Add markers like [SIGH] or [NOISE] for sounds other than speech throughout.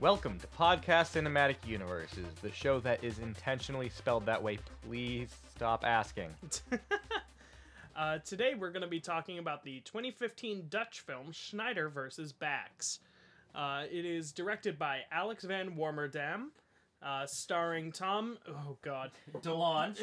Welcome to Podcast Cinematic Universes, the show that is intentionally spelled that way. Please stop asking. [LAUGHS] Uh, today we're going to be talking about the 2015 Dutch film Schneider vs. Bax. Uh, it is directed by Alex van Warmerdam, uh, starring Tom. Oh God, Delange.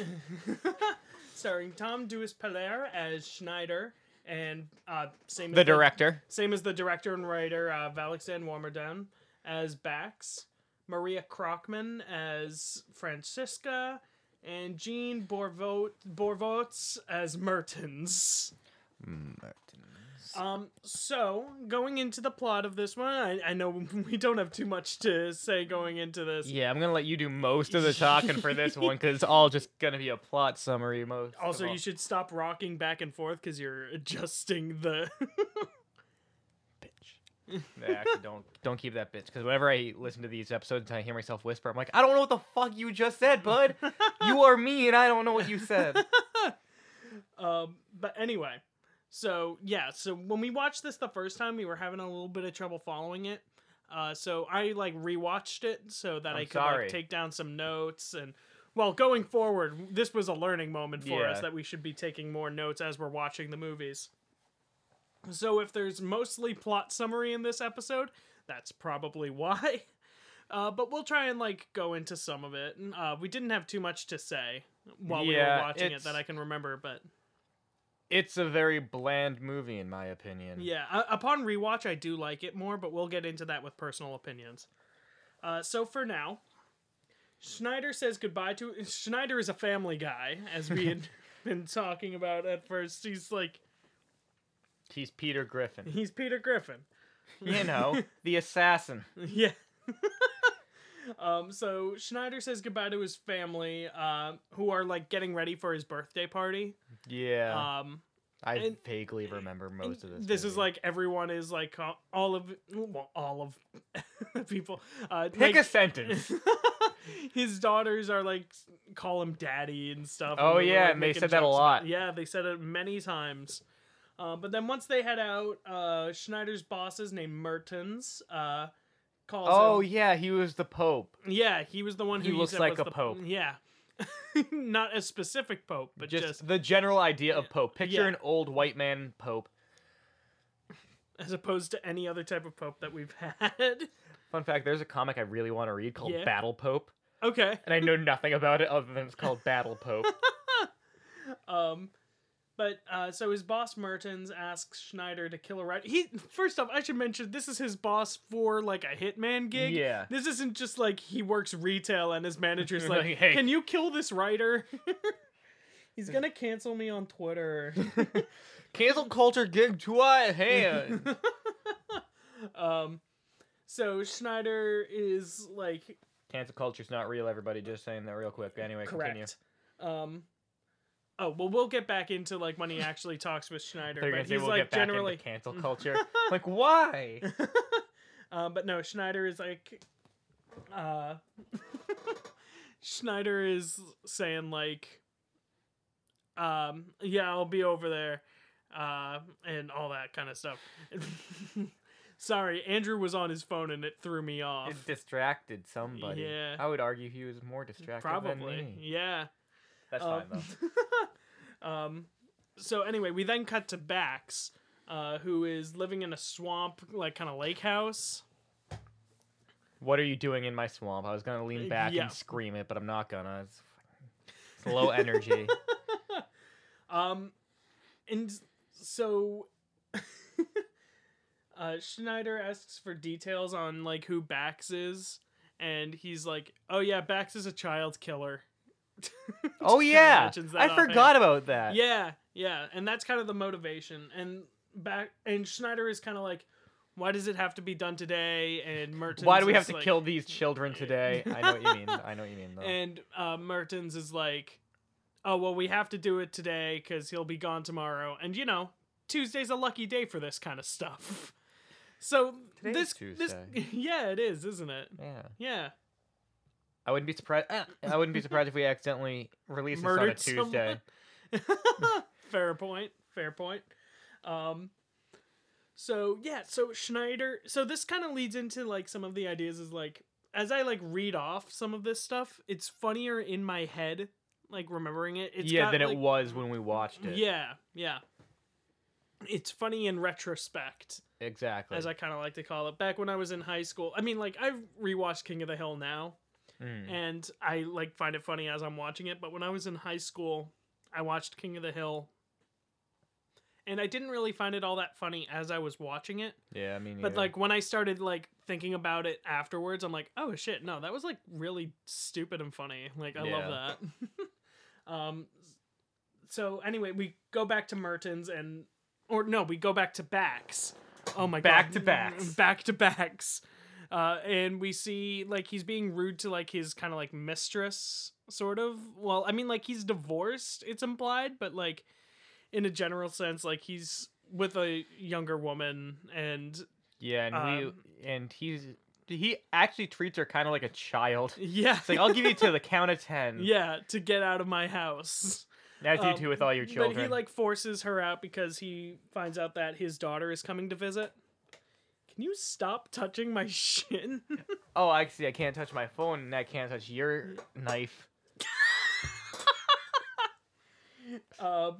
[LAUGHS] starring Tom Dewispelaere as Schneider, and uh, same The as director. same as the director and writer uh, Alex van Warmerdam as Bax, Maria Kraakman as Francisca, and Gene Borvot Bervoets as Mertens. Mertens. Um, so going into the plot of this one, I, I know [LAUGHS] we don't have too much to say going into this. Yeah, I'm gonna let you do most of the talking for this one because it's [LAUGHS] all just gonna be a plot summary. Most. Also, you should stop rocking back and forth because you're adjusting the. [LAUGHS] [LAUGHS] Actually, don't don't keep that bitch because whenever I listen to these episodes and I hear myself whisper, I'm like, I don't know what the fuck you just said, bud. you are me, and I don't know what you said. [LAUGHS] um, but anyway, so yeah, so when we watched this the first time, we were having a little bit of trouble following it. Uh, so I like rewatched it so that i I'm could sorry. like take down some notes and. Well, going forward, this was a learning moment for us that we should be taking more notes as we're watching the movies. So if there's mostly plot summary in this episode, that's probably [LAUGHS] why. Uh, but we'll try and like go into some of it. Uh, we didn't have too much to say while we were watching it that I can remember, but It's a very bland movie, in my opinion. yeah, uh, upon rewatch, I do like it more, but we'll get into that with personal opinions. Uh, so for now, Schneider says goodbye to Schneider is a family guy, as we had [LAUGHS] been talking about at first. He's like He's Peter Griffin. he's Peter Griffin. You know, [LAUGHS] the assassin. Yeah. [LAUGHS] um, so Schneider says goodbye to his family, uh, who are like getting ready for his birthday party. Yeah, Um, I and- vaguely remember most of this. this is like everyone is like all of well, all of [LAUGHS] people. Uh, pick like, a sentence. his daughters are like call him daddy and stuff. Oh, and yeah, and they said that a lot. Yeah, they said it many times. Uh, but then once they head out, uh, Schneider's bosses named Mertens uh, calls Oh him. yeah, he was the Pope. Yeah, he was the one who He looks like was a the- pope. Yeah, [LAUGHS] not a specific pope, but just, just, the general idea of Pope. Picture Yeah. an old white man Pope. [LAUGHS] as opposed to any other type of pope that we've [LAUGHS] had. Fun fact: There's a comic I really want to read called Yeah. Battle Pope, okay. and I know nothing about it other than it's called Battle Pope. Um, but uh, so his boss Mertens asks Schneider to kill a rat. He first off, I should mention this is his boss for like a hitman gig. Yeah. This isn't just like he works retail and his manager's like, [LAUGHS] Like, "Hey." "Can you kill this writer?" [LAUGHS] He's gonna cancel me on Twitter. [LAUGHS] Cancel culture gig to our hand. um, so Schneider is like Cancel culture's not real. Everybody, just saying that real quick. Anyway, continue. Um. Oh well, we'll get back into like when he [LAUGHS] actually talks with Schneider, but he's we'll like get back generally into cancel [LAUGHS] culture. like why? um, [LAUGHS] but no, Schneider is like, uh, Schneider is saying like, um, yeah, I'll be over there, uh, and all that kind of stuff. Sorry, Andrew was on his phone and it threw me off. It distracted somebody. Yeah. I would argue he was more distracted than me. yeah. That's Um, fine though. [LAUGHS] um, so anyway, we then cut to Bax, uh, who is living in a swamp, like kind of lake house. What are you doing in my swamp? I was gonna lean back yeah. and scream it, but I'm not gonna. It's, it's low energy. [LAUGHS] Um, and so [LAUGHS] uh, Schneider asks for details on like who Bax is, and he's like, "Oh yeah, Bax is a child killer." [LAUGHS] oh yeah, I offhand. forgot about that. Yeah, yeah, and that's kind of the motivation. And back and Schneider is kind of like, "Why does it have to be done today?" And Mertens. Why do we have to like- kill these children [LAUGHS] today? I know what you mean. I know what you mean though. And uh, Mertens is like, "Oh well, we have to do it today because he'll be gone tomorrow." And you know, Tuesday's a lucky day for this kind of stuff. [LAUGHS] So Today's this this Tuesday. yeah, it is, isn't it? yeah, Yeah. I wouldn't be surprised. eh, I wouldn't be surprised if we accidentally released this on a Tuesday. [LAUGHS] fair point. Fair point. Um, So yeah, so Schneider. So this kind of leads into like some of the ideas. Is like as I like read off some of this stuff, it's funnier in my head, like remembering it. It's yeah, got, than like- it was when we watched it. Yeah, yeah. It's funny in retrospect, exactly. as I kind of like to call it. Back when I was in high school, I mean, like I've rewatched King of the Hill now, Mm. and I like find it funny as I'm watching it. But when I was in high school, I watched King of the Hill, and I didn't really find it all that funny as I was watching it. Yeah, I mean, But like when I started like thinking about it afterwards, I'm like, oh shit, no, that was like really stupid and funny. Like I love that. [LAUGHS] um, so anyway, we go back to Mertens and, or no, we go back to Bax. Oh my Back god, back to backs, back to Bax. Uh, and we see like he's being rude to like his kind of like mistress, sort of. Well, I mean like he's divorced. It's implied, but like in a general sense, like he's with a younger woman and yeah, and um, we and he's he actually treats her kind of like a child. [LAUGHS] yeah, It's like I'll give you to the count of ten. [LAUGHS] yeah to get out of my house. As you Um, do with all your children. But he like forces her out because he finds out that his daughter is coming to visit. Can you stop touching my [LAUGHS] shin? oh, I see. I can't touch my phone, and I can't touch your knife. [LAUGHS] um,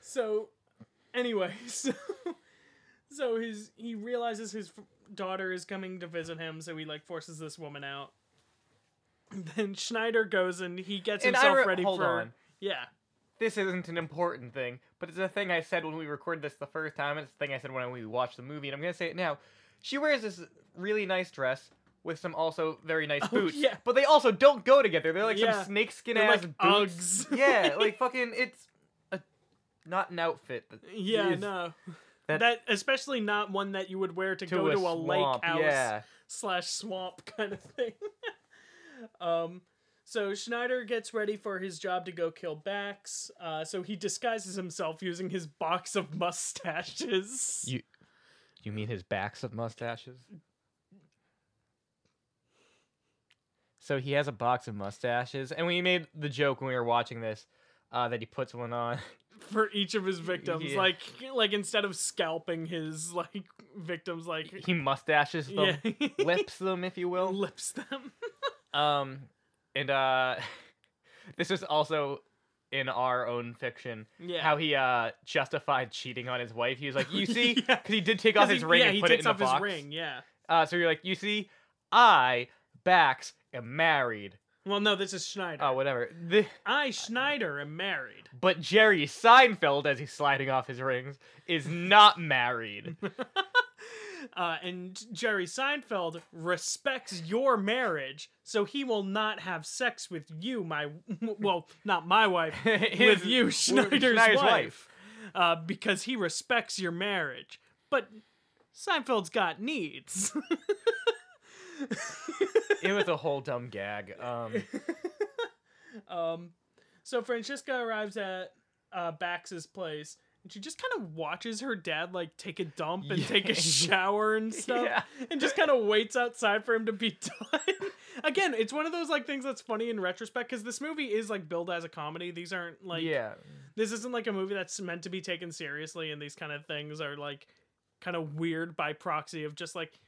so anyway, [LAUGHS] so so his he realizes his f- daughter is coming to visit him, so he like forces this woman out. Then Schneider goes and he gets And himself re- ready hold for on. yeah. This isn't an important thing, but it's a thing I said when we recorded this the first time. It's a thing I said when we watched the movie, and I'm gonna say it now. She wears this really nice dress with some also very nice [LAUGHS] Oh, boots. yeah. But they also don't go together. They're like Yeah. some snakeskin They're ass like boots. Uggs. [LAUGHS] yeah, [LAUGHS] like fucking. It's a not an outfit. Yeah, is no. that- That, especially not one that you would wear to, to go a to a lake house Yeah. slash swamp kind of thing. um, so Schneider gets ready for his job to go kill Bax. Uh, so he disguises himself using his box of mustaches. You you mean his backs of mustaches? So he has a box of mustaches, and we made the joke when we were watching this uh, that he puts one on. [LAUGHS] for each of his victims, Yeah. like like instead of scalping his like victims, like He mustaches them, yeah, [LAUGHS] lips them, if you will. lips them. [LAUGHS] Um, and uh, [LAUGHS] this is also in our own fiction Yeah, how he uh justified cheating on his wife. He was like, [LAUGHS] "You see," because Yeah. he did take off his he, ring yeah, and put it in the box. ring. Yeah. Uh, so you're like, "You see, I Bax am married." Well, no, this is Schneider. Oh, whatever. The, I Schneider am married. but Jerry Seinfeld, as he's sliding off his rings, is not married. [LAUGHS] uh, and Jerry Seinfeld respects your marriage, so he will not have sex with you, my [LAUGHS] well, not my wife, [LAUGHS] with you, Schneider's, Schneider's wife, Uh, because he respects your marriage. But Seinfeld's got needs. [LAUGHS] It was a whole dumb gag. Um, um, so Francisca arrives at uh, Bax's place. And she just kind of watches her dad like take a dump and take a [LAUGHS] shower and stuff. yeah. and just kind of waits outside for him to be [LAUGHS] done. Again, it's one of those like things that's funny in retrospect because this movie is like billed as a comedy. These aren't like yeah. this isn't like a movie that's meant to be taken seriously, and these kind of things are like kind of weird by proxy of just like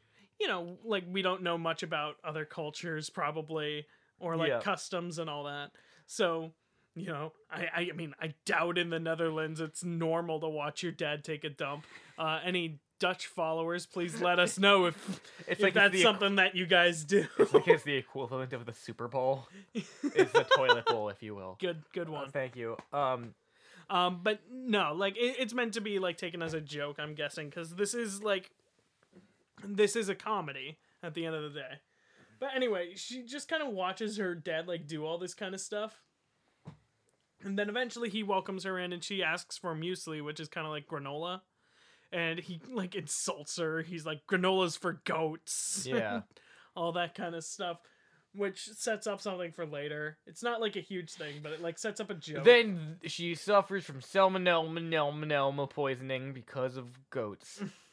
you know like we don't know much about other cultures probably or like Yeah. customs and all that. So you know, I, I mean, I doubt in the Netherlands it's normal to watch your dad take a dump. Uh, any Dutch followers, please let us know if [LAUGHS] It's if like that's the equ- something that you guys do. [LAUGHS] It's like it's the equivalent of the Super Bowl. It's the toilet bowl, if you will. [LAUGHS] good, good Uh, one. thank you. Um, Um, but no, like it, it's meant to be like taken as a joke. I'm guessing because this is like this is a comedy at the end of the day. But anyway, she just kind of watches her dad like do all this kind of stuff. And then eventually he welcomes her in and she asks for muesli, which is kind of like granola. And he like insults her. He's like, granola's for goats. [LAUGHS] yeah. all that kind of stuff. Which sets up something for later. It's not like a huge thing, but it like sets up a joke. Then she suffers from salmonella, salmonella poisoning because of goats. [LAUGHS]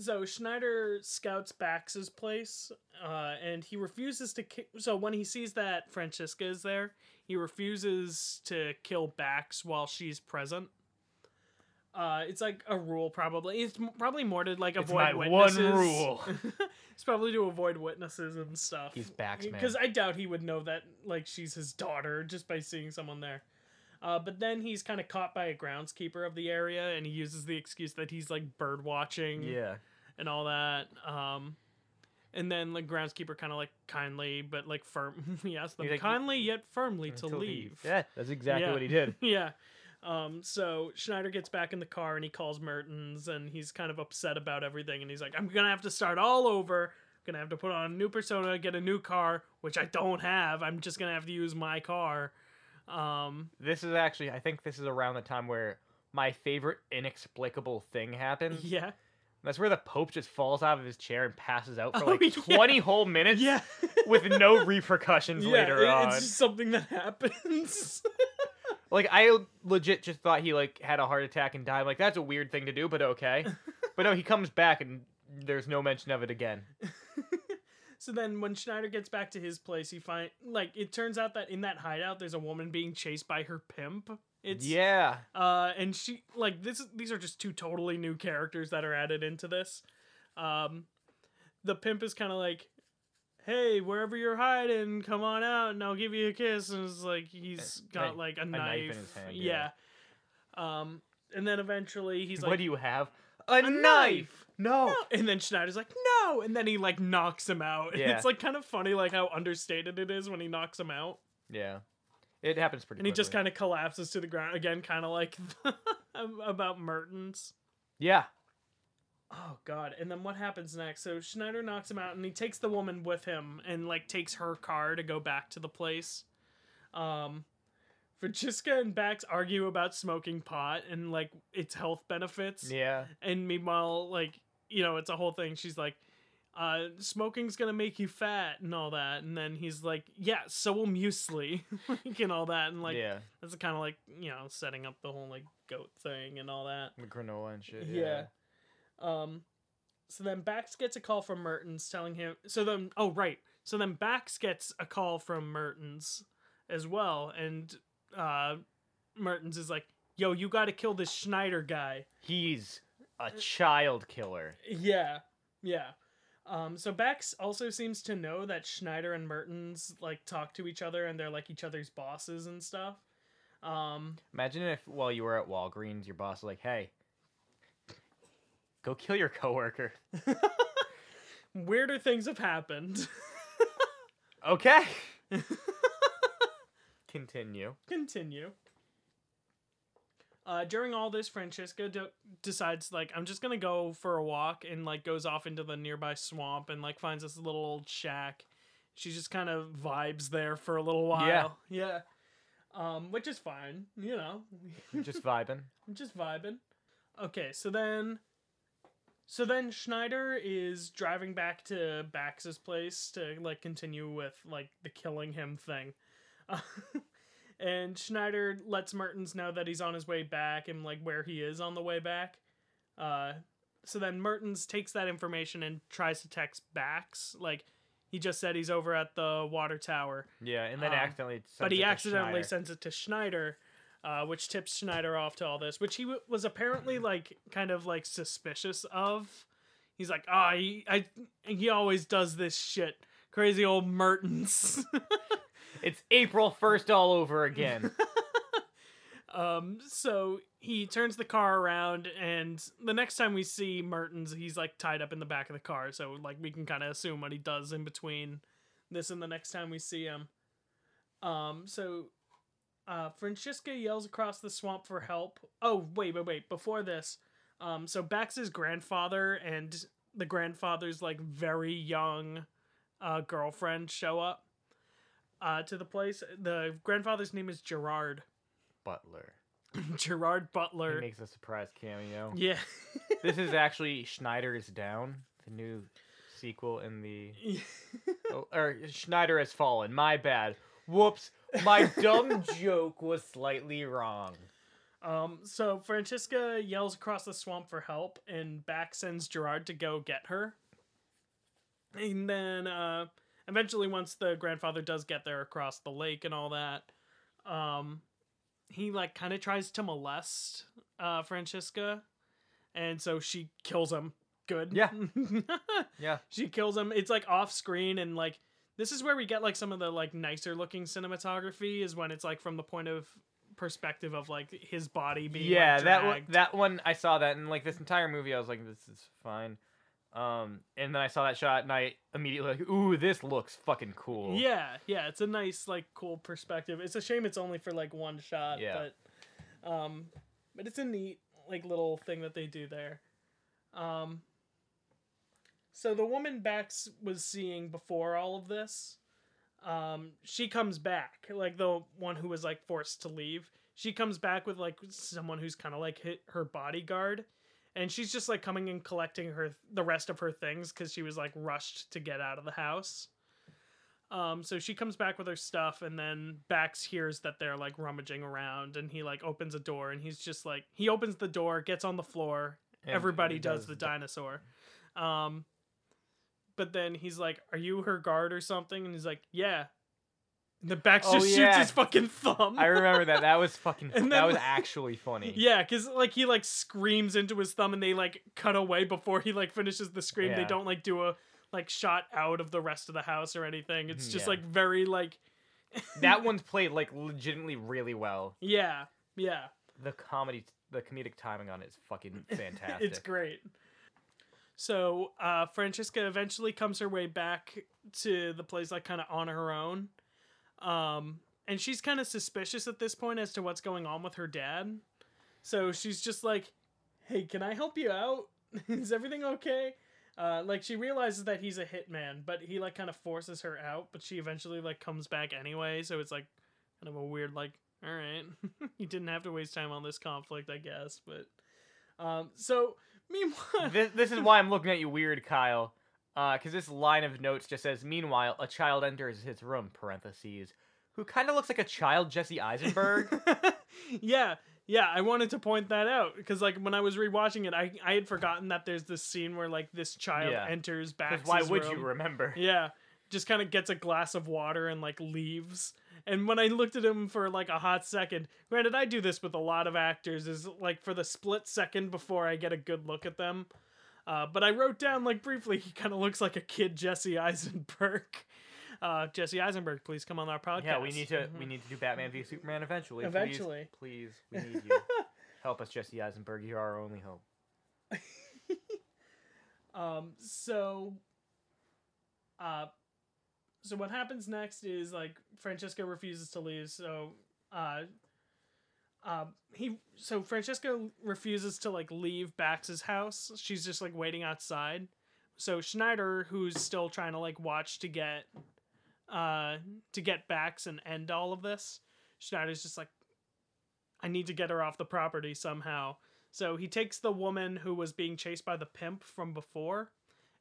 So Schneider scouts Bax's place, uh, and he refuses to. Ki- so when he sees that Francesca is there, he refuses to kill Bax while she's present. Uh, it's like a rule, probably. It's m- probably more to like It's avoid my one witnesses. rule. [LAUGHS] it's probably to avoid witnesses and stuff. He's Baxman. Because I doubt he would know that like she's his daughter just by seeing someone there. Uh, but then he's kind of caught by a groundskeeper of the area, and he uses the excuse that he's like bird watching Yeah. and all that. Um, and then the groundskeeper kind of like kindly but like firm, [LAUGHS] he asks them like, kindly yet firmly to leave. Yeah, that's exactly Yeah. what he did. [LAUGHS] yeah. Um, so Schneider gets back in the car and he calls Mertens and he's kind of upset about everything and he's like, I'm gonna have to start all over. I'm Gonna have to put on a new persona, get a new car, which I don't have. I'm just gonna have to use my car. Um, This is actually, I think this is around the time where my favorite inexplicable thing happened. yeah, That's where the Pope just falls out of his chair and passes out for [LAUGHS] Oh, like yeah. 20 whole minutes yeah, with no repercussions [LAUGHS] yeah. later it- on. It's just something that happens. [LAUGHS] Like I legit just thought he like had a heart attack and died. Like that's a weird thing to do, but okay. but no, he comes back and there's no mention of it again. So then when Schneider gets back to his place, he find like it turns out that in that hideout there's a woman being chased by her pimp. It's yeah. uh and she like this these are just two totally new characters that are added into this. Um the pimp is kind of like Hey, wherever you're hiding, come on out and I'll give you a kiss. And it's like he's got like a, knife knife. in his hand, yeah. yeah. Um, and then eventually he's like, what do you have? A, "A knife. No. no. And then Schneider's like, no. And then he like knocks him out. [LAUGHS] Yeah. it's like kind of funny, like how understated it is when he knocks him out. Yeah. It happens pretty And he just kind of collapses to the ground again, kind of like [LAUGHS] about Mertens. Yeah. Oh god. And then what happens next? So Schneider knocks him out and he takes the woman with him and like takes her car to go back to the place. Um Francesca and Bax argue about smoking pot and like its health benefits. Yeah. And meanwhile, like, you know, it's a whole thing. She's like, uh, smoking's gonna make you fat and all that. And then he's like, yeah, so will muesli, [LAUGHS] like, and all that. And like, yeah. that's kind of like, you know, setting up the whole like goat thing and all that. The granola and shit. Yeah. Yeah. Um, so then Bax gets a call from Mertens telling him. So then, oh right. So then Bax gets a call from Mertens as well, and uh, Mertens is like, "Yo, you got to kill this Schneider guy." He's a child killer. Yeah, yeah. Um, so Bax also seems to know that Schneider and Mertens like talk to each other and they're like each other's bosses and stuff. Um, Imagine if while you were at Walgreens, your boss was like, "Hey, go kill your coworker." [LAUGHS] weirder things have happened. [LAUGHS] Okay. [LAUGHS] Continue. Continue. Uh, during all this, Francesca de- decides like I'm just gonna go for a walk and like goes off into the nearby swamp and like finds this little old shack. She just kind of vibes there for a little while. Yeah. Yeah. Um, which is fine, you know. Just vibing. [LAUGHS] I'm just vibing. Okay, so then so then Schneider is driving back to Bax's place to like continue with like the killing him thing. [LAUGHS] and Schneider lets Mertens know that he's on his way back and like where he is on the way back. Uh so then Mertens takes that information and tries to text Bax like he just said he's over at the water tower Yeah, and then Um, accidentally. but he it to accidentally Schneider. sends it to Schneider, uh, which tips Schneider off to all this, which he w- was apparently [CLEARS THROAT] like kind of like suspicious of. He's like, ah, he, I, he always does this shit. Crazy old Mertens. [LAUGHS] It's April first all over again. [LAUGHS] um, so he turns the car around, and the next time we see Mertens, he's like tied up in the back of the car. So like we can kind of assume what he does in between this and the next time we see him. Um, so uh, Francisca yells across the swamp for help. Oh wait, wait, wait! Before this, um, so Bax's grandfather and the grandfather's like very young uh, girlfriend show up uh, to the place. The grandfather's name is Gerard. Butler. [LAUGHS] Gerard He Butler. makes a surprise cameo. Yeah. This is [LAUGHS] actually Schneider is Down, the new sequel in the. [LAUGHS] Oh, or Schneider has fallen. My bad. Whoops. My dumb joke was slightly wrong. um. So Francisca yells across the swamp for help, and Bax sends Gerard to go get her. And then, uh, eventually, once the grandfather does get there across the lake and all that, um, he like kind of tries to molest uh Francisca, and so she kills him. Good. Yeah. [LAUGHS] Yeah. she kills him. It's like off screen and like this is where we get like some of the like nicer looking cinematography is when it's like from the point of perspective of like his body being yeah, like, that one, that one I saw that and like this entire movie I was like this is fine. Um and then I saw that shot and I immediately like ooh this looks fucking cool. Yeah, yeah, it's a nice like cool perspective. It's a shame it's only for like one shot, Yeah. but um but it's a neat like little thing that they do there. Um so the woman Bax was seeing before all of this, um she comes back, like the one who was like forced to leave. She comes back with like someone who's kind of like hit her bodyguard and she's just like coming and collecting her the rest of her things cuz she was like rushed to get out of the house. Um, so she comes back with her stuff, and then Bax hears that they're like rummaging around, and he like opens a door, and he's just like he opens the door, gets on the floor, And everybody he does, the di- dinosaur. Um, but then he's like, "Are you her guard or something?" And he's like, "Yeah." And the Bax Oh, just shoots yeah. his fucking thumb. I remember that. That was fucking [LAUGHS] And that was actually funny. [LAUGHS] Yeah, because like he like screams into his thumb and they like cut away before he like finishes the scream. They don't like do a like shot out of the rest of the house or anything. It's just Yeah. like very like [LAUGHS] That one's played like legitimately really well. yeah, yeah. The comedy the comedic timing on it is fucking fantastic. it's great. So uh Francesca eventually comes her way back to the place like kind of on her own. Um and she's kind of suspicious at this point as to what's going on with her dad. So she's just like, "Hey, can I help you out? [LAUGHS] Is everything okay?" Uh like she realizes that he's a hitman, but he like kind of forces her out, but she eventually like comes back anyway, so it's like kind of a weird like, "All right. [LAUGHS] you didn't have to waste time on this conflict, I guess." But um so [LAUGHS] meanwhile this, this is why I'm looking at you weird, Kyle. Uh, because this line of notes just says, "Meanwhile, a child enters his room." Parentheses. Who kind of looks like a child Jesse Eisenberg. [LAUGHS] yeah, yeah, I wanted to point that out because like when I was rewatching it, I I had forgotten that there's this scene where like this child Yeah. enters back. Why would you remember? [LAUGHS] Yeah, just kind of gets a glass of water and like leaves. And when I looked at him for like a hot second, granted I do this with a lot of actors, is like for the split second before I get a good look at them. Uh, but I wrote down like briefly, he kind of looks like a kid Jesse Eisenberg. [LAUGHS] Uh, Jesse Eisenberg, please come on our podcast. Yeah, we need to we Mhm. need to do Batman v Superman eventually. Please. Eventually. please, we need you. [LAUGHS] Help us, Jesse Eisenberg. You're our only hope. [LAUGHS] Um, so, uh, so what happens next is like Francesca refuses to leave. So, uh, uh, he so Francesca refuses to like leave Bax's house. She's just like waiting outside. So Schneider, who's still trying to like watch to get, uh, to get Bax and end all of this, Schneider's just like, I need to get her off the property somehow. So he takes the woman who was being chased by the pimp from before,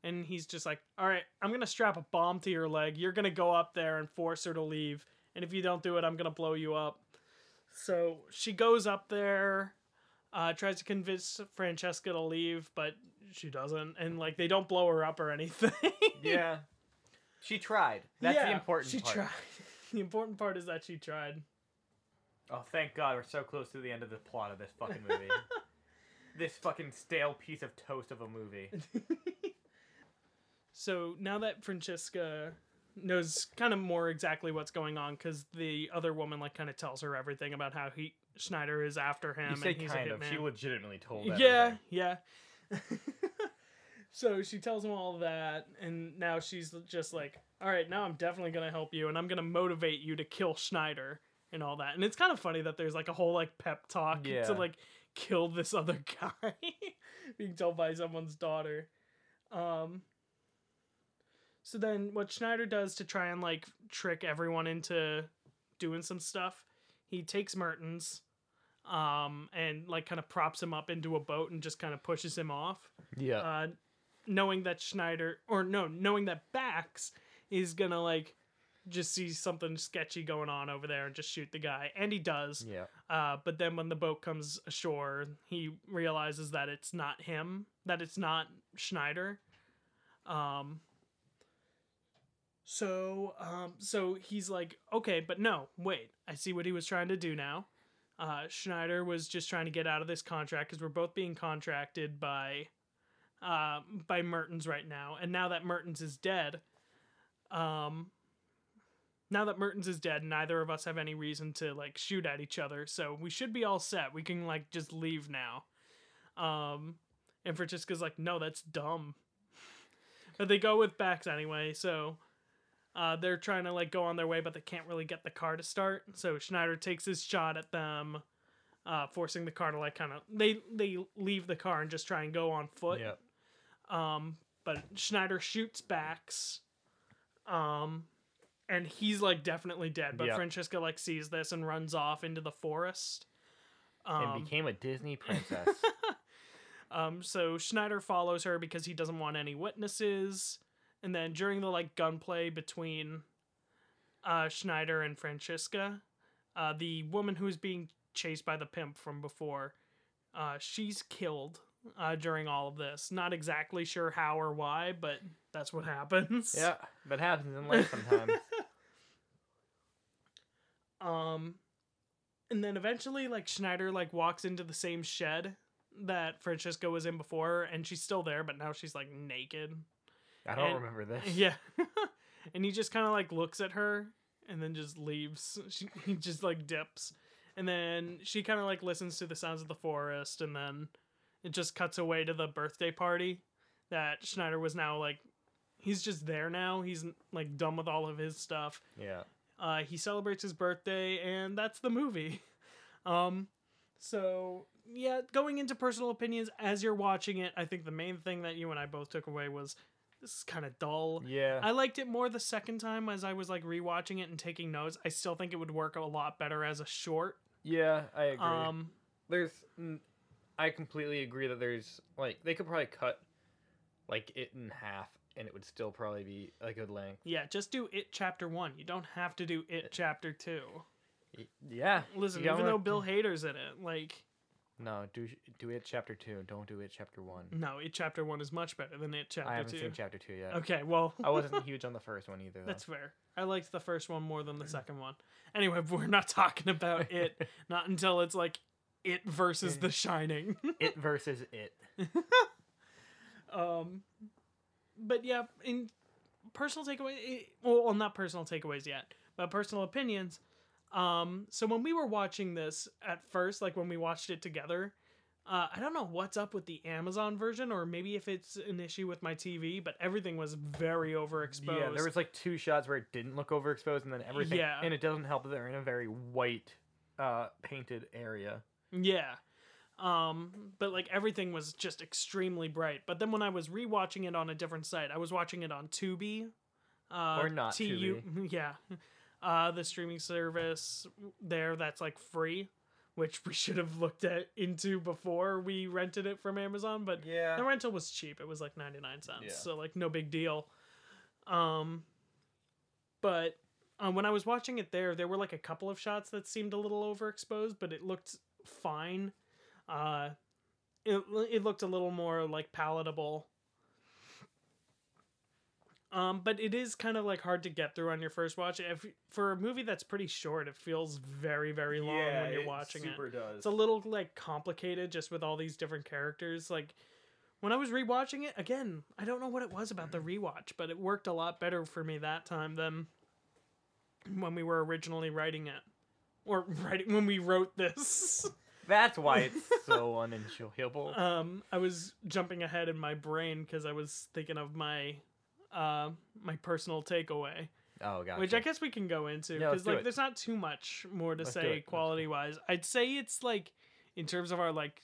and he's just like, "All right, I'm gonna strap a bomb to your leg. You're gonna go up there and force her to leave. And if you don't do it, I'm gonna blow you up." So she goes up there, uh, tries to convince Francesca to leave, but she doesn't, and like they don't blow her up or anything. [LAUGHS] Yeah, she tried. That's the important She part. tried. [LAUGHS] The important part is that she tried. Oh, thank God, we're so close to the end of the plot of this fucking movie. [LAUGHS] this fucking stale piece of toast of a movie. So now that Francesca knows kind of more exactly what's going on, because the other woman like kind of tells her everything about how he Schneider is after him You say and he's kind a of. She legitimately told. yeah, everything. yeah. [LAUGHS] so she tells him all that, and now she's just like, "All right, now I'm definitely gonna help you, and I'm gonna motivate you to kill Schneider and all that." And it's kind of funny that there's like a whole like pep talk Yeah. to like kill this other [LAUGHS] guy being told by someone's daughter. Um. So then, what Schneider does to try and like trick everyone into doing some stuff, he takes Mertens, um, and like kind of props him up into a boat and just kind of pushes him off, Yeah. uh, knowing that Schneider or no, knowing that Bax is gonna like just see something sketchy going on over there and just shoot the guy, and he does. yeah. Uh, but then when the boat comes ashore, he realizes that it's not him, that it's not Schneider. Um. So, um, so he's like, okay, but no, wait, I see what he was trying to do now. uh, Schneider was just trying to get out of this contract because we're both being contracted by uh, by Mertens right now, and now that Mertens is dead, um, now that Mertens is dead, neither of us have any reason to like shoot at each other, so we should be all set. We can like just leave now. Um, and Francesca's like, no, that's dumb. But they go with Bax anyway, so uh, they're trying to like go on their way, but they can't really get the car to start. So Schneider takes his shot at them, uh, forcing the car to like kind of they they leave the car and just try and go on foot. Yep. Um, but Schneider shoots Bax, um, and he's like definitely dead. But Yep. Francesca like sees this and runs off into the forest. And Um, became a Disney princess. [LAUGHS] Um, so Schneider follows her because he doesn't want any witnesses. And then during the like gunplay between uh, Schneider and Francisca, uh, the woman who is being chased by the pimp from before, uh, she's killed uh, during all of this. Not exactly sure how or why, but that's what happens. yeah, that happens in life sometimes. [LAUGHS] Um, and then eventually, like Schneider like walks into the same shed that Francisco was in before, and she's still there, but now she's like naked. I don't And- remember this. [LAUGHS] Yeah. [LAUGHS] and he just kind of like looks at her and then just leaves. [LAUGHS] She, he just like dips. And then she kind of like listens to the sounds of the forest and then it just cuts away to the birthday party that Schneider was now like he's just there now. He's like done with all of his stuff. Yeah. Uh, he celebrates his birthday, and that's the movie. Um, so yeah, going into personal opinions as you're watching it, I think the main thing that you and I both took away was this is kind of dull. Yeah. I liked it more the second time as I was like rewatching it and taking notes. I still think it would work a lot better as a short. yeah, I agree. Um, there's I completely agree that there's like they could probably cut like it in half and it would still probably be a good length. yeah, just do it chapter one. You don't have to do it chapter two. Yeah. Listen, even though Bill Hader's in it, like No, do do it chapter 2, don't do it chapter 1. no, it chapter one is much better than it chapter I haven't two. seen chapter 2 yet. Okay, well, I wasn't [LAUGHS] huge on the first one either though. That's fair. I liked the first one more than the second one. Anyway, [LAUGHS] we're not talking about it. [LAUGHS] Not until it's like it versus The Shining. it versus it. um, but yeah, in personal takeaway, well, well, not personal takeaways yet, but personal opinions. Um, so when we were watching this at first, like when we watched it together, uh, I don't know what's up with the Amazon version, or maybe if it's an issue with my TV, but everything was very overexposed. Yeah, there was like two shots where it didn't look overexposed and then everything Yeah. and it doesn't help that they're in a very white uh painted area. Yeah. Um, but like everything was just extremely bright. But then when I was rewatching it on a different site, I was watching it on Tubi. Uh, Or not TU, [LAUGHS] Yeah. Uh, the streaming service there that's like free, which we should have looked at into before we rented it from Amazon, but Yeah. the rental was cheap. It was like 99 cents. Yeah. So like no big deal. Um but uh, when I was watching it there, there were like a couple of shots that seemed a little overexposed, but it looked fine. Uh it it looked a little more like palatable. Um, but it is kind of like hard to get through on your first watch. If for a movie that's pretty short, it feels very very long when you're watching it does. it's a little like complicated just with all these different characters like when i was rewatching it again i don't know what it was about the rewatch but it worked a lot better for me that time than when we were originally writing it or [LAUGHS] writing when we wrote this [LAUGHS] That's why it's [LAUGHS] so unenjoyable. um i was jumping ahead in my brain because i was thinking of my uh my personal takeaway oh god. which I guess we can go into because like it. there's not too much more to Let's say it, let's do it. quality wise. I'd say it's like in terms of our like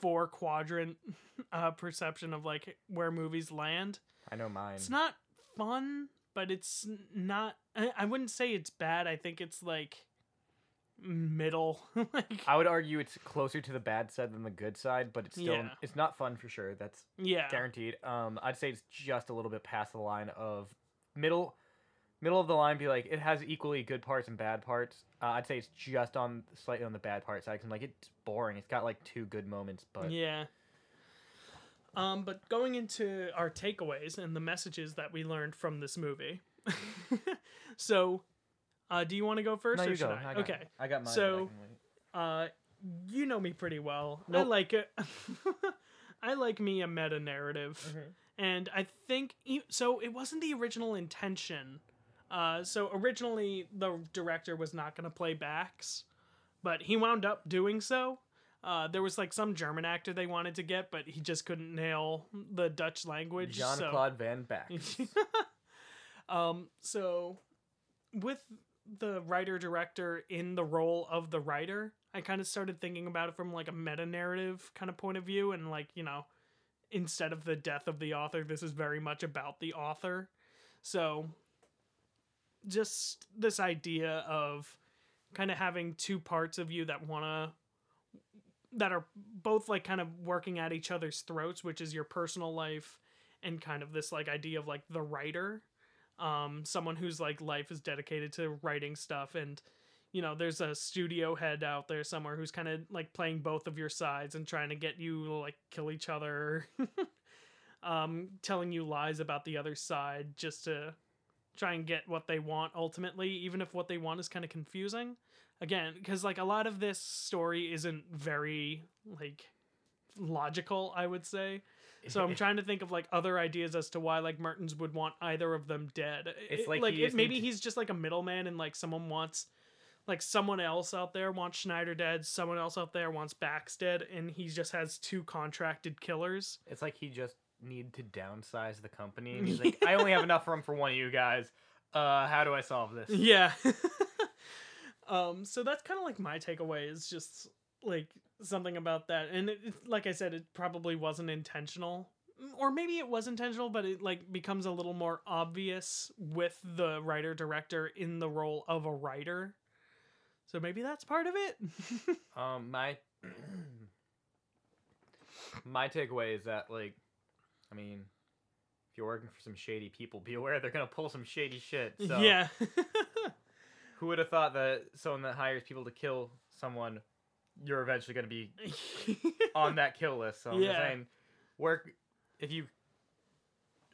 four quadrant [LAUGHS] uh, perception of like where movies land. I know mine. It's not fun, but it's not. I, I wouldn't say it's bad. I think it's like middle. [LAUGHS] like I would argue it's closer to the bad side than the good side, but it's still Yeah. it's not fun for sure. That's yeah, guaranteed. Um, I'd say it's just a little bit past the line of middle, middle of the line. Be like it has equally good parts and bad parts. Uh, I'd say it's just on slightly on the bad part side. 'cause I'm like it's boring. It's got like two good moments, but yeah. Um, but going into our takeaways and the messages that we learned from this movie. [LAUGHS] so, uh, do you want to go first? no, or you should go. I? I got, okay. I got mine. So- but I can wait. Uh, you know me pretty well. I like it. [LAUGHS] I like me a meta narrative, and I think so. It wasn't the original intention. Uh, so originally the director was not going to play Bax, but he wound up doing so. Uh, there was like some German actor they wanted to get, but he just couldn't nail the Dutch language. Jean so- Claude Van Back. [LAUGHS] um, so with the writer director in the role of the writer, I kind of started thinking about it from like a meta narrative kind of point of view, and like you know, instead of the death of the author, this is very much about the author. So just this idea of kind of having two parts of you that want to that are both like kind of working at each other's throats which is your personal life and kind of this like idea of like the writer um someone whose like life is dedicated to writing stuff. And you know there's a studio head out there somewhere who's kind of like playing both of your sides and trying to get you like kill each other [LAUGHS] um telling you lies about the other side just to try and get what they want ultimately even if what they want is kind of confusing. Again because like a lot of this story isn't very like logical i would say so i'm [LAUGHS] trying to think of like other ideas as to why like mertens would want either of them dead It's It- like like he it, maybe he's just like a middleman and like someone wants like someone else out there wants schneider dead someone else out there wants bax dead and he just has two contracted killers It's like he just need to downsize the company. And he's [LAUGHS] like, I only have enough room for one of you guys. Uh, how do I solve this? Yeah. [LAUGHS] um so that's kind of like my takeaway is just like something about that and it, it- like I said it probably wasn't intentional or maybe it was intentional but it like becomes a little more obvious with the writer director in the role of a writer. So maybe that's part of it. [LAUGHS] Um, my my takeaway is that like, I mean, if you're working for some shady people, be aware they're gonna pull some shady shit. So yeah. [LAUGHS] who would have thought that someone that hires people to kill someone, you're eventually gonna be [LAUGHS] on that kill list? So I'm just Yeah. saying, work if you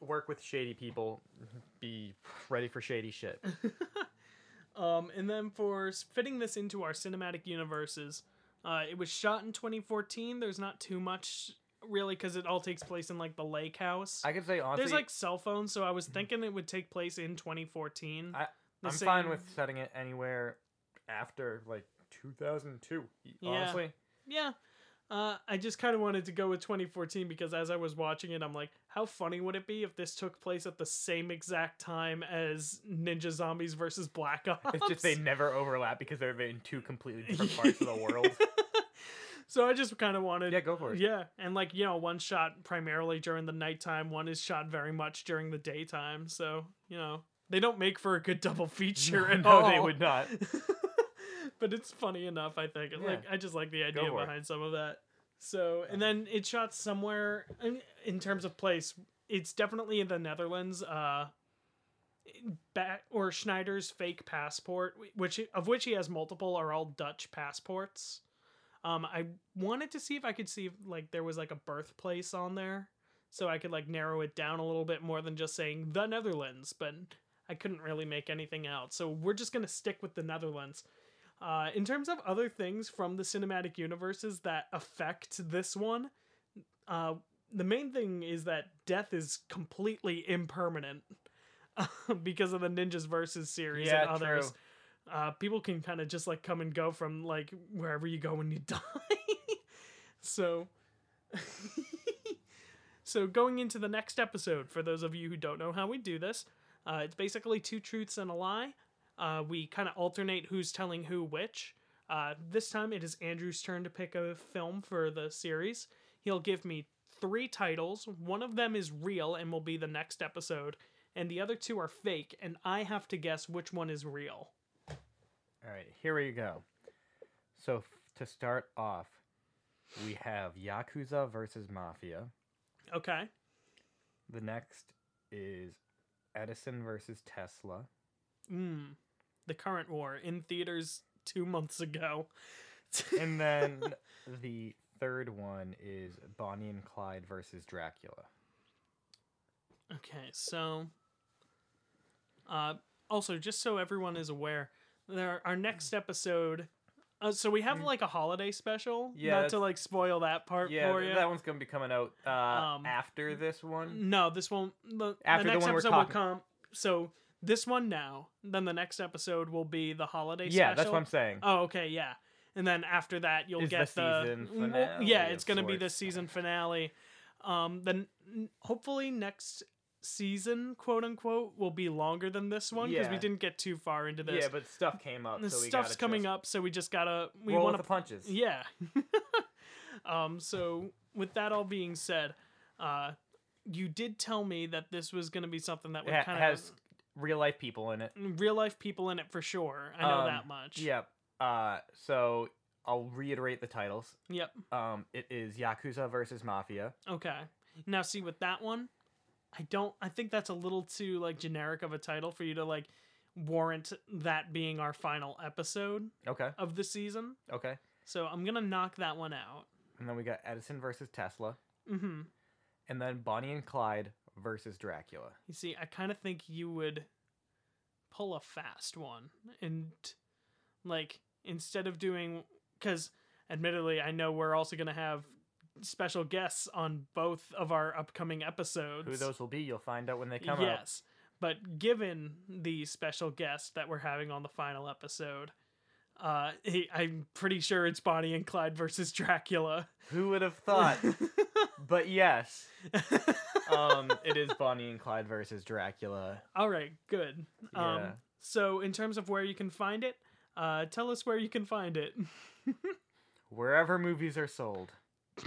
work with shady people, be ready for shady shit. [LAUGHS] Um, and then for fitting this into our cinematic universes, uh, it was shot in 2014. There's not too much really because it all takes place in like the lake house. I could say honestly, There's like cell phones, so I was thinking it would take place in 2014. I, I'm fine with setting it anywhere after like 2002. Yeah. Honestly, Yeah. Uh, I just kind of wanted to go with 2014 because as I was watching it, I'm like, how funny would it be if this took place at the same exact time as Ninja Zombies versus Black Ops? it's just they never overlap because they're in two completely different parts of the [LAUGHS] world. so I just kind of wanted Yeah, go for it. Yeah, and like you know, one shot primarily during the nighttime, one is shot very much during the daytime. So you know, they don't make for a good double [LAUGHS] feature at no, all. they would not. [LAUGHS] but it's funny enough, I think. Like I just like the idea for it. behind some of that. So and then it shot somewhere in, in terms of place. It's definitely in the Netherlands. Uh, Bax or Schneider's fake passport, which of which he has multiple, are all Dutch passports. Um, I wanted to see if I could see if like there was like a birthplace on there, so I could like narrow it down a little bit more than just saying the Netherlands, but I couldn't really make anything out. So we're just gonna stick with the Netherlands. Uh, in terms of other things from the cinematic universes that affect this one, uh, the main thing is that death is completely impermanent [LAUGHS] because of the Ninjas versus series Yeah, and others. true. Uh, people can kind of just like come and go from like wherever you go when you [LAUGHS] die. so, [LAUGHS] so going into the next episode, for those of you who don't know how we do this, uh, it's basically two truths and a lie. Uh, we kind of alternate who's telling who which. Uh, this time it is Andrew's turn to pick a film for the series. He'll give me three titles. One of them is real and will be the next episode, and the other two are fake, and I have to guess which one is real. All right, here we go. So f- to start off, we have Yakuza versus Mafia. Okay. The next is Edison versus Tesla. Mm. The current war in theaters two months ago. [LAUGHS] And then the third one is Bonnie and Clyde versus Dracula. Okay, so uh also just so everyone is aware, there our next episode Uh, so we have like a holiday special. Yeah, Not to like spoil that part Yeah, for you. that one's gonna be coming out uh, Um, after this one. No, this one. The, After the the next one we're episode talking- will come. So this one now. Then the next episode will be the holiday season. Yeah, special. that's what I'm saying. Oh, okay, yeah. And then after that, you'll Is get the, season finale yeah, it's gonna be the season finale. Um, then n- hopefully next season, quote unquote, will be longer than this one because we didn't get too far into this. yeah, but stuff came up. the so we stuff's coming up, so we just gotta we want the punches. yeah. [LAUGHS] um. So with that all being said, uh, you did tell me that this was gonna be something that would kind of has real life people in it. real life people in it for sure. I know Um, that much. Yep. Uh, so I'll reiterate the titles. Yep. Um, it is Yakuza versus Mafia. Okay. Now see with that one, I don't I think that's a little too like generic of a title for you to like warrant that being our final episode Okay. of the season. Okay. So I'm going to knock that one out. And then we got Edison versus Tesla, Mm-hmm. and then Bonnie and Clyde versus Dracula. You see, I kind of think you would pull a fast one and like instead of doing cuz admittedly I know we're also going to have special guests on both of our upcoming episodes. Who those will be, you'll find out when they come out. yes. But given the special guest that we're having on the final episode, uh, he, I'm pretty sure it's Bonnie and Clyde versus Dracula. Who would have thought? [LAUGHS] but yes, um, it is Bonnie and Clyde versus Dracula. All right, good. Um, Yeah. So, in terms of where you can find it, uh, tell us where you can find it. [LAUGHS] Wherever movies are sold. [LAUGHS]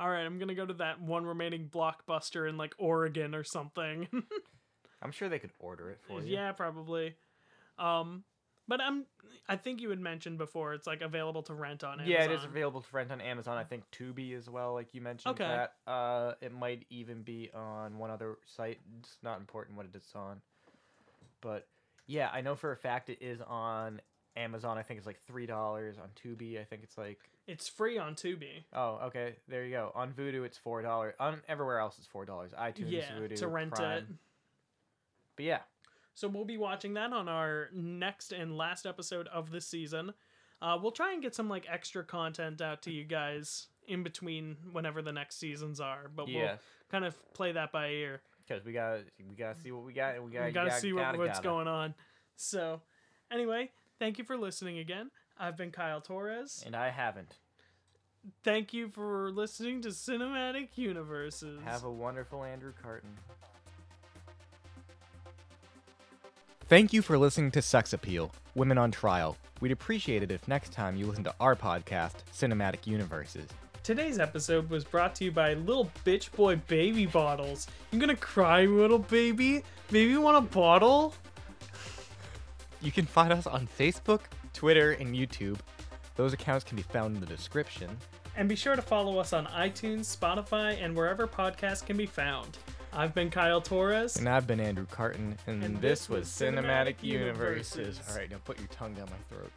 All right, I'm gonna go to that one remaining blockbuster in like Oregon or something. I'm sure they could order it for you. yeah, probably. Um, but I'm. I think you had mentioned before it's like available to rent on Amazon. Yeah, it is available to rent on Amazon. I think Tubi as well, like you mentioned. Okay. That. Uh, it might even be on one other site. It's not important what it's on. But yeah, I know for a fact it is on Amazon. I think it's like three dollars on Tubi. I think it's like It's free on Tubi. oh okay, there you go. On Vudu it's four dollars. On everywhere else it's four dollars. iTunes, yeah, Vudu, to rent it. But yeah, So we'll be watching that on our next and last episode of the season. Uh, we'll try and get some like extra content out to you guys in between whenever the next seasons are, but yeah, we'll kind of play that by ear. because we gotta we gotta see what we got. and We gotta, we gotta gotta see what, gotta, what's gotta. going on. So, anyway, thank you for listening again. I've been Kyle Torres. And I haven't. Thank you for listening to Cinematic Universes. Have a wonderful Andrew Carton. Thank you for listening to Sex Appeal Women on Trial. We'd appreciate it if next time you listen to our podcast, Cinematic Universes. Today's episode was brought to you by Little Bitch Boy Baby Bottles. You gonna cry, little baby? Baby want a bottle? You can find us on Facebook, Twitter, and YouTube. Those accounts can be found in the description. And be sure to follow us on iTunes, Spotify, and wherever podcasts can be found. I've been Kyle Torres. And I've been Andrew Carton, and, And this was Cinematic, Cinematic Universes. Universes. All right, now put your tongue down my throat.